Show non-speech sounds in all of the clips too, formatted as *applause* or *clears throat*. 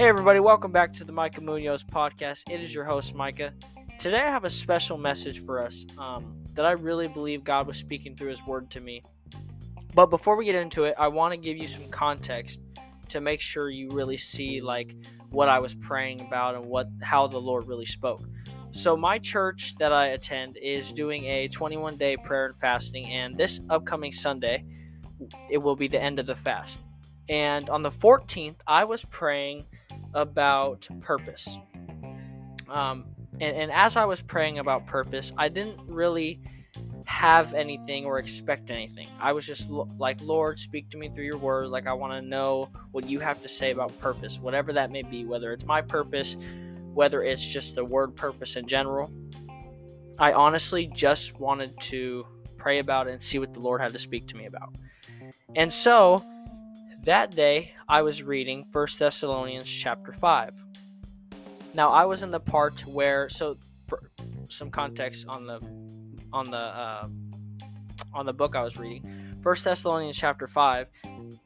Hey, everybody, welcome back to the Micah Munoz podcast. It is your host, Micah. Today, I have a special message for us um, that I really believe God was speaking through His Word to me. But before we get into it, I want to give you some context to make sure you really see like what I was praying about and what how the Lord really spoke. So my church that I attend is doing a 21 day prayer and fasting, and this upcoming Sunday, it will be the end of the fast. And on the 14th, I was praying about purpose. Um, and, and as I was praying about purpose, I didn't really have anything or expect anything. I was just like, Lord, speak to me through your word. Like, I want to know what you have to say about purpose, whatever that may be, whether it's my purpose, whether it's just the word purpose in general. I honestly just wanted to pray about it and see what the Lord had to speak to me about. And so that day I was reading 1 Thessalonians chapter 5. Now I was in the part where so for some context on the on the uh, on the book I was reading, 1 Thessalonians chapter 5,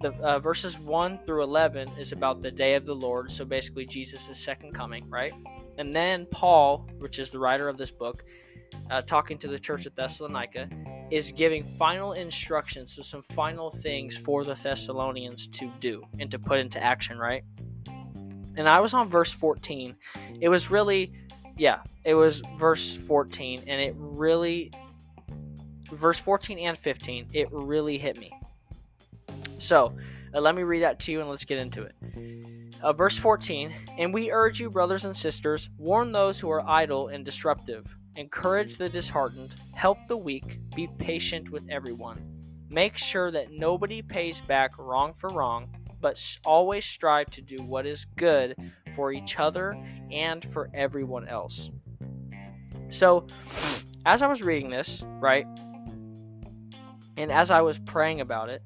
the uh, verses 1 through 11 is about the day of the Lord, so basically Jesus' second coming, right? And then Paul, which is the writer of this book, uh, talking to the church at Thessalonica, is giving final instructions, so some final things for the Thessalonians to do and to put into action, right? And I was on verse 14. It was really, yeah, it was verse 14, and it really, verse 14 and 15, it really hit me. So, uh, let me read that to you and let's get into it. Uh, verse 14, and we urge you, brothers and sisters, warn those who are idle and disruptive encourage the disheartened, help the weak, be patient with everyone. Make sure that nobody pays back wrong for wrong, but always strive to do what is good for each other and for everyone else. So, as I was reading this, right, and as I was praying about it,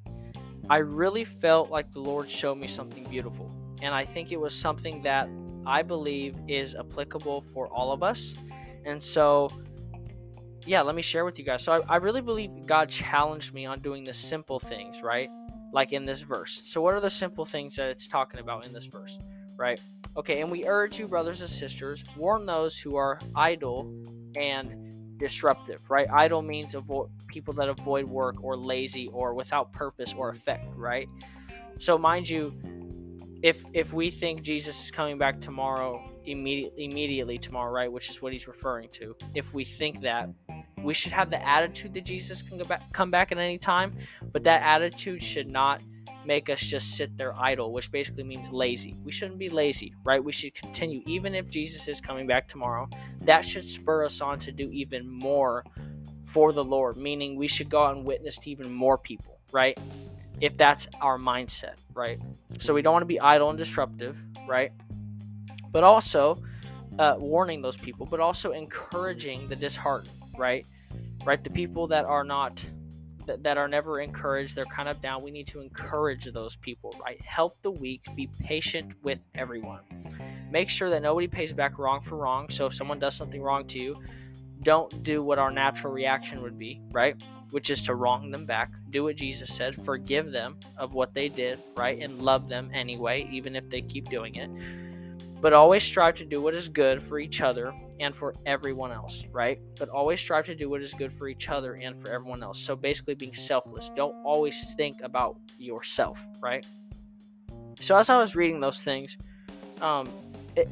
I really felt like the Lord showed me something beautiful. And I think it was something that I believe is applicable for all of us and so, yeah, let me share with you guys. So, I, I really believe God challenged me on doing the simple things, right? Like in this verse. So, what are the simple things that it's talking about in this verse, right? Okay, and we urge you, brothers and sisters, warn those who are idle and disruptive, right? Idle means avoid people that avoid work or lazy or without purpose or effect, right? So, mind you, if if we think Jesus is coming back tomorrow, immediately immediately tomorrow, right, which is what he's referring to. If we think that, we should have the attitude that Jesus can go back, come back at any time, but that attitude should not make us just sit there idle, which basically means lazy. We shouldn't be lazy, right? We should continue even if Jesus is coming back tomorrow. That should spur us on to do even more for the Lord, meaning we should go out and witness to even more people, right? If that's our mindset, right? So we don't want to be idle and disruptive, right? But also uh, warning those people, but also encouraging the disheartened, right? Right, the people that are not that, that are never encouraged, they're kind of down. We need to encourage those people, right? Help the weak, be patient with everyone. Make sure that nobody pays back wrong for wrong. So if someone does something wrong to you, don't do what our natural reaction would be, right? Which is to wrong them back. Do what Jesus said, forgive them of what they did, right? And love them anyway, even if they keep doing it. But always strive to do what is good for each other and for everyone else, right? But always strive to do what is good for each other and for everyone else. So basically, being selfless. Don't always think about yourself, right? So as I was reading those things, um, it,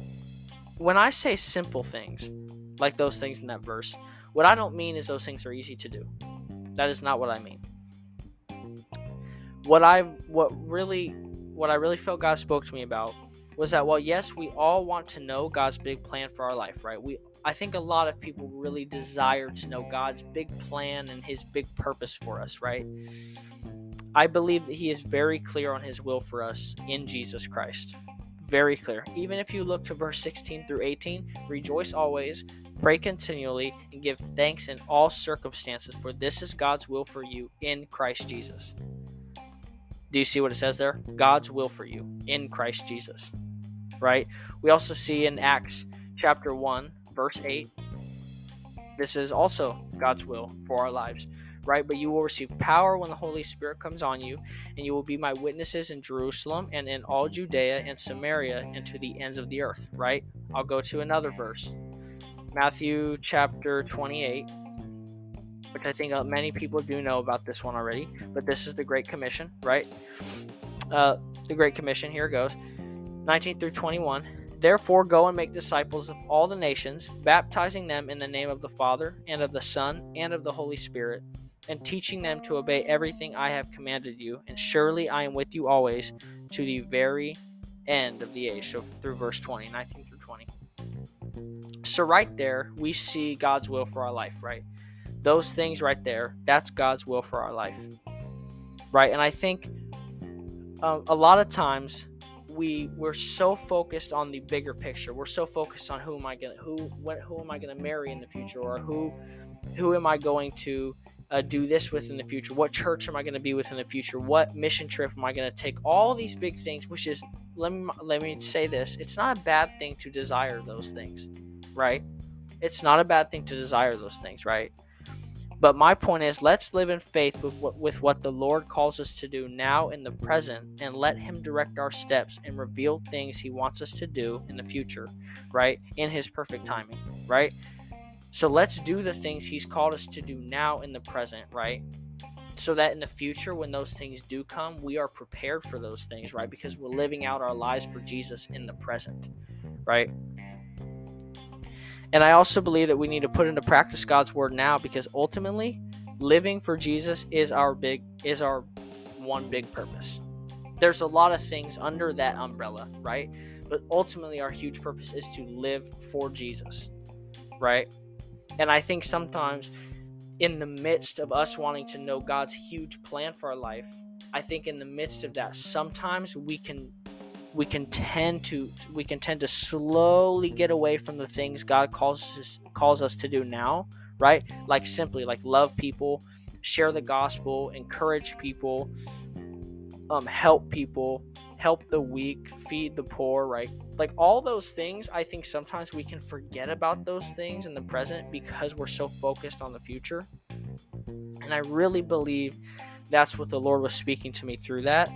when I say simple things, like those things in that verse, what I don't mean is those things are easy to do. That is not what I mean. What I what really what I really felt God spoke to me about was that well yes we all want to know God's big plan for our life right? We I think a lot of people really desire to know God's big plan and his big purpose for us right? I believe that he is very clear on his will for us in Jesus Christ. Very clear. Even if you look to verse 16 through 18 rejoice always Pray continually and give thanks in all circumstances, for this is God's will for you in Christ Jesus. Do you see what it says there? God's will for you in Christ Jesus. Right? We also see in Acts chapter 1, verse 8, this is also God's will for our lives. right? But you will receive power when the Holy Spirit comes on you, and you will be my witnesses in Jerusalem and in all Judea and Samaria and to the ends of the earth, right? I'll go to another verse. Matthew chapter 28, which I think uh, many people do know about this one already, but this is the Great Commission, right? Uh, the Great Commission, here goes 19 through 21. Therefore, go and make disciples of all the nations, baptizing them in the name of the Father, and of the Son, and of the Holy Spirit and teaching them to obey everything I have commanded you. And surely I am with you always to the very end of the age. So through verse 20, 19 through 20. So right there, we see God's will for our life, right? Those things right there, that's God's will for our life, right? And I think um, a lot of times we we're so focused on the bigger picture. We're so focused on who am I gonna who what who am I gonna marry in the future, or who who am I going to uh, do this with in the future? What church am I going to be with in the future? What mission trip am I going to take? All these big things, which is let me let me say this: it's not a bad thing to desire those things, right? It's not a bad thing to desire those things, right? But my point is, let's live in faith with what, with what the Lord calls us to do now in the present, and let Him direct our steps and reveal things He wants us to do in the future, right? In His perfect timing, right? So let's do the things He's called us to do now in the present, right? So that in the future, when those things do come, we are prepared for those things, right? Because we're living out our lives for Jesus in the present, right? And I also believe that we need to put into practice God's word now because ultimately, living for Jesus is our big is our one big purpose. There's a lot of things under that umbrella, right? But ultimately our huge purpose is to live for Jesus, right? And I think sometimes in the midst of us wanting to know God's huge plan for our life, I think in the midst of that, sometimes we can we can tend to we can tend to slowly get away from the things God calls us calls us to do now, right? Like simply like love people, share the gospel, encourage people, um, help people, help the weak, feed the poor, right? Like all those things, I think sometimes we can forget about those things in the present because we're so focused on the future. And I really believe that's what the Lord was speaking to me through that.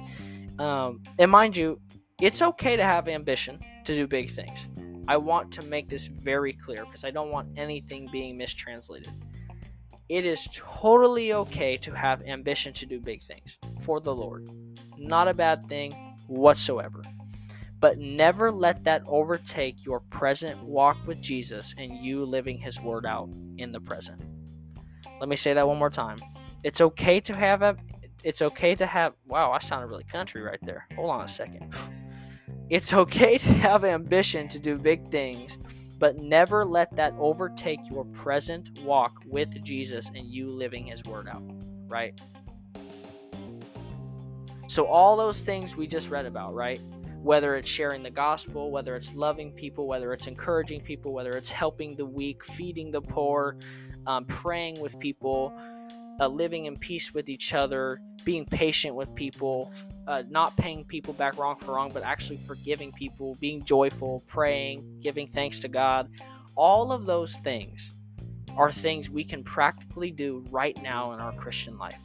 Um, and mind you, it's okay to have ambition to do big things. I want to make this very clear because I don't want anything being mistranslated. It is totally okay to have ambition to do big things for the Lord. Not a bad thing whatsoever. But never let that overtake your present walk with Jesus and you living His Word out in the present. Let me say that one more time. It's okay to have a. It's okay to have. Wow, I sounded really country right there. Hold on a second. It's okay to have ambition to do big things, but never let that overtake your present walk with Jesus and you living His Word out. Right? So, all those things we just read about, right? Whether it's sharing the gospel, whether it's loving people, whether it's encouraging people, whether it's helping the weak, feeding the poor, um, praying with people, uh, living in peace with each other, being patient with people, uh, not paying people back wrong for wrong, but actually forgiving people, being joyful, praying, giving thanks to God. All of those things are things we can practically do right now in our Christian life,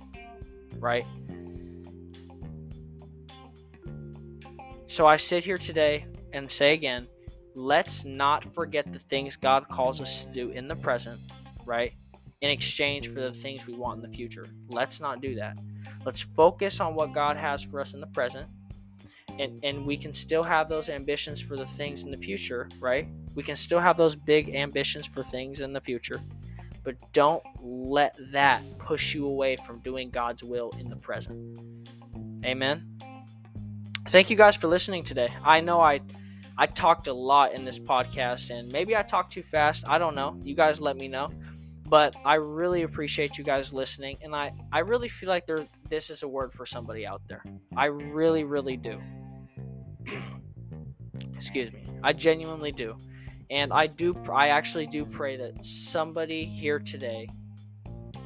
right? So I sit here today and say again, let's not forget the things God calls us to do in the present, right? In exchange for the things we want in the future. Let's not do that. Let's focus on what God has for us in the present. And, and we can still have those ambitions for the things in the future, right? We can still have those big ambitions for things in the future, but don't let that push you away from doing God's will in the present. Amen thank you guys for listening today. I know I I talked a lot in this podcast and maybe I talked too fast. I don't know. You guys let me know. But I really appreciate you guys listening and I I really feel like there this is a word for somebody out there. I really really do. *clears throat* Excuse me. I genuinely do. And I do I actually do pray that somebody here today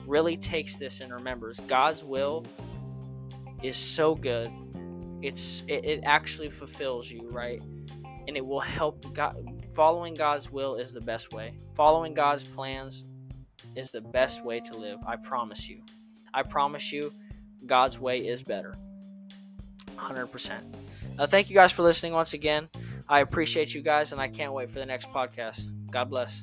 really takes this and remembers God's will is so good it's it, it actually fulfills you right and it will help god following god's will is the best way following god's plans is the best way to live i promise you I promise you, God's way is better. 100%. Uh, thank you guys for listening once again. I appreciate you guys, and I can't wait for the next podcast. God bless.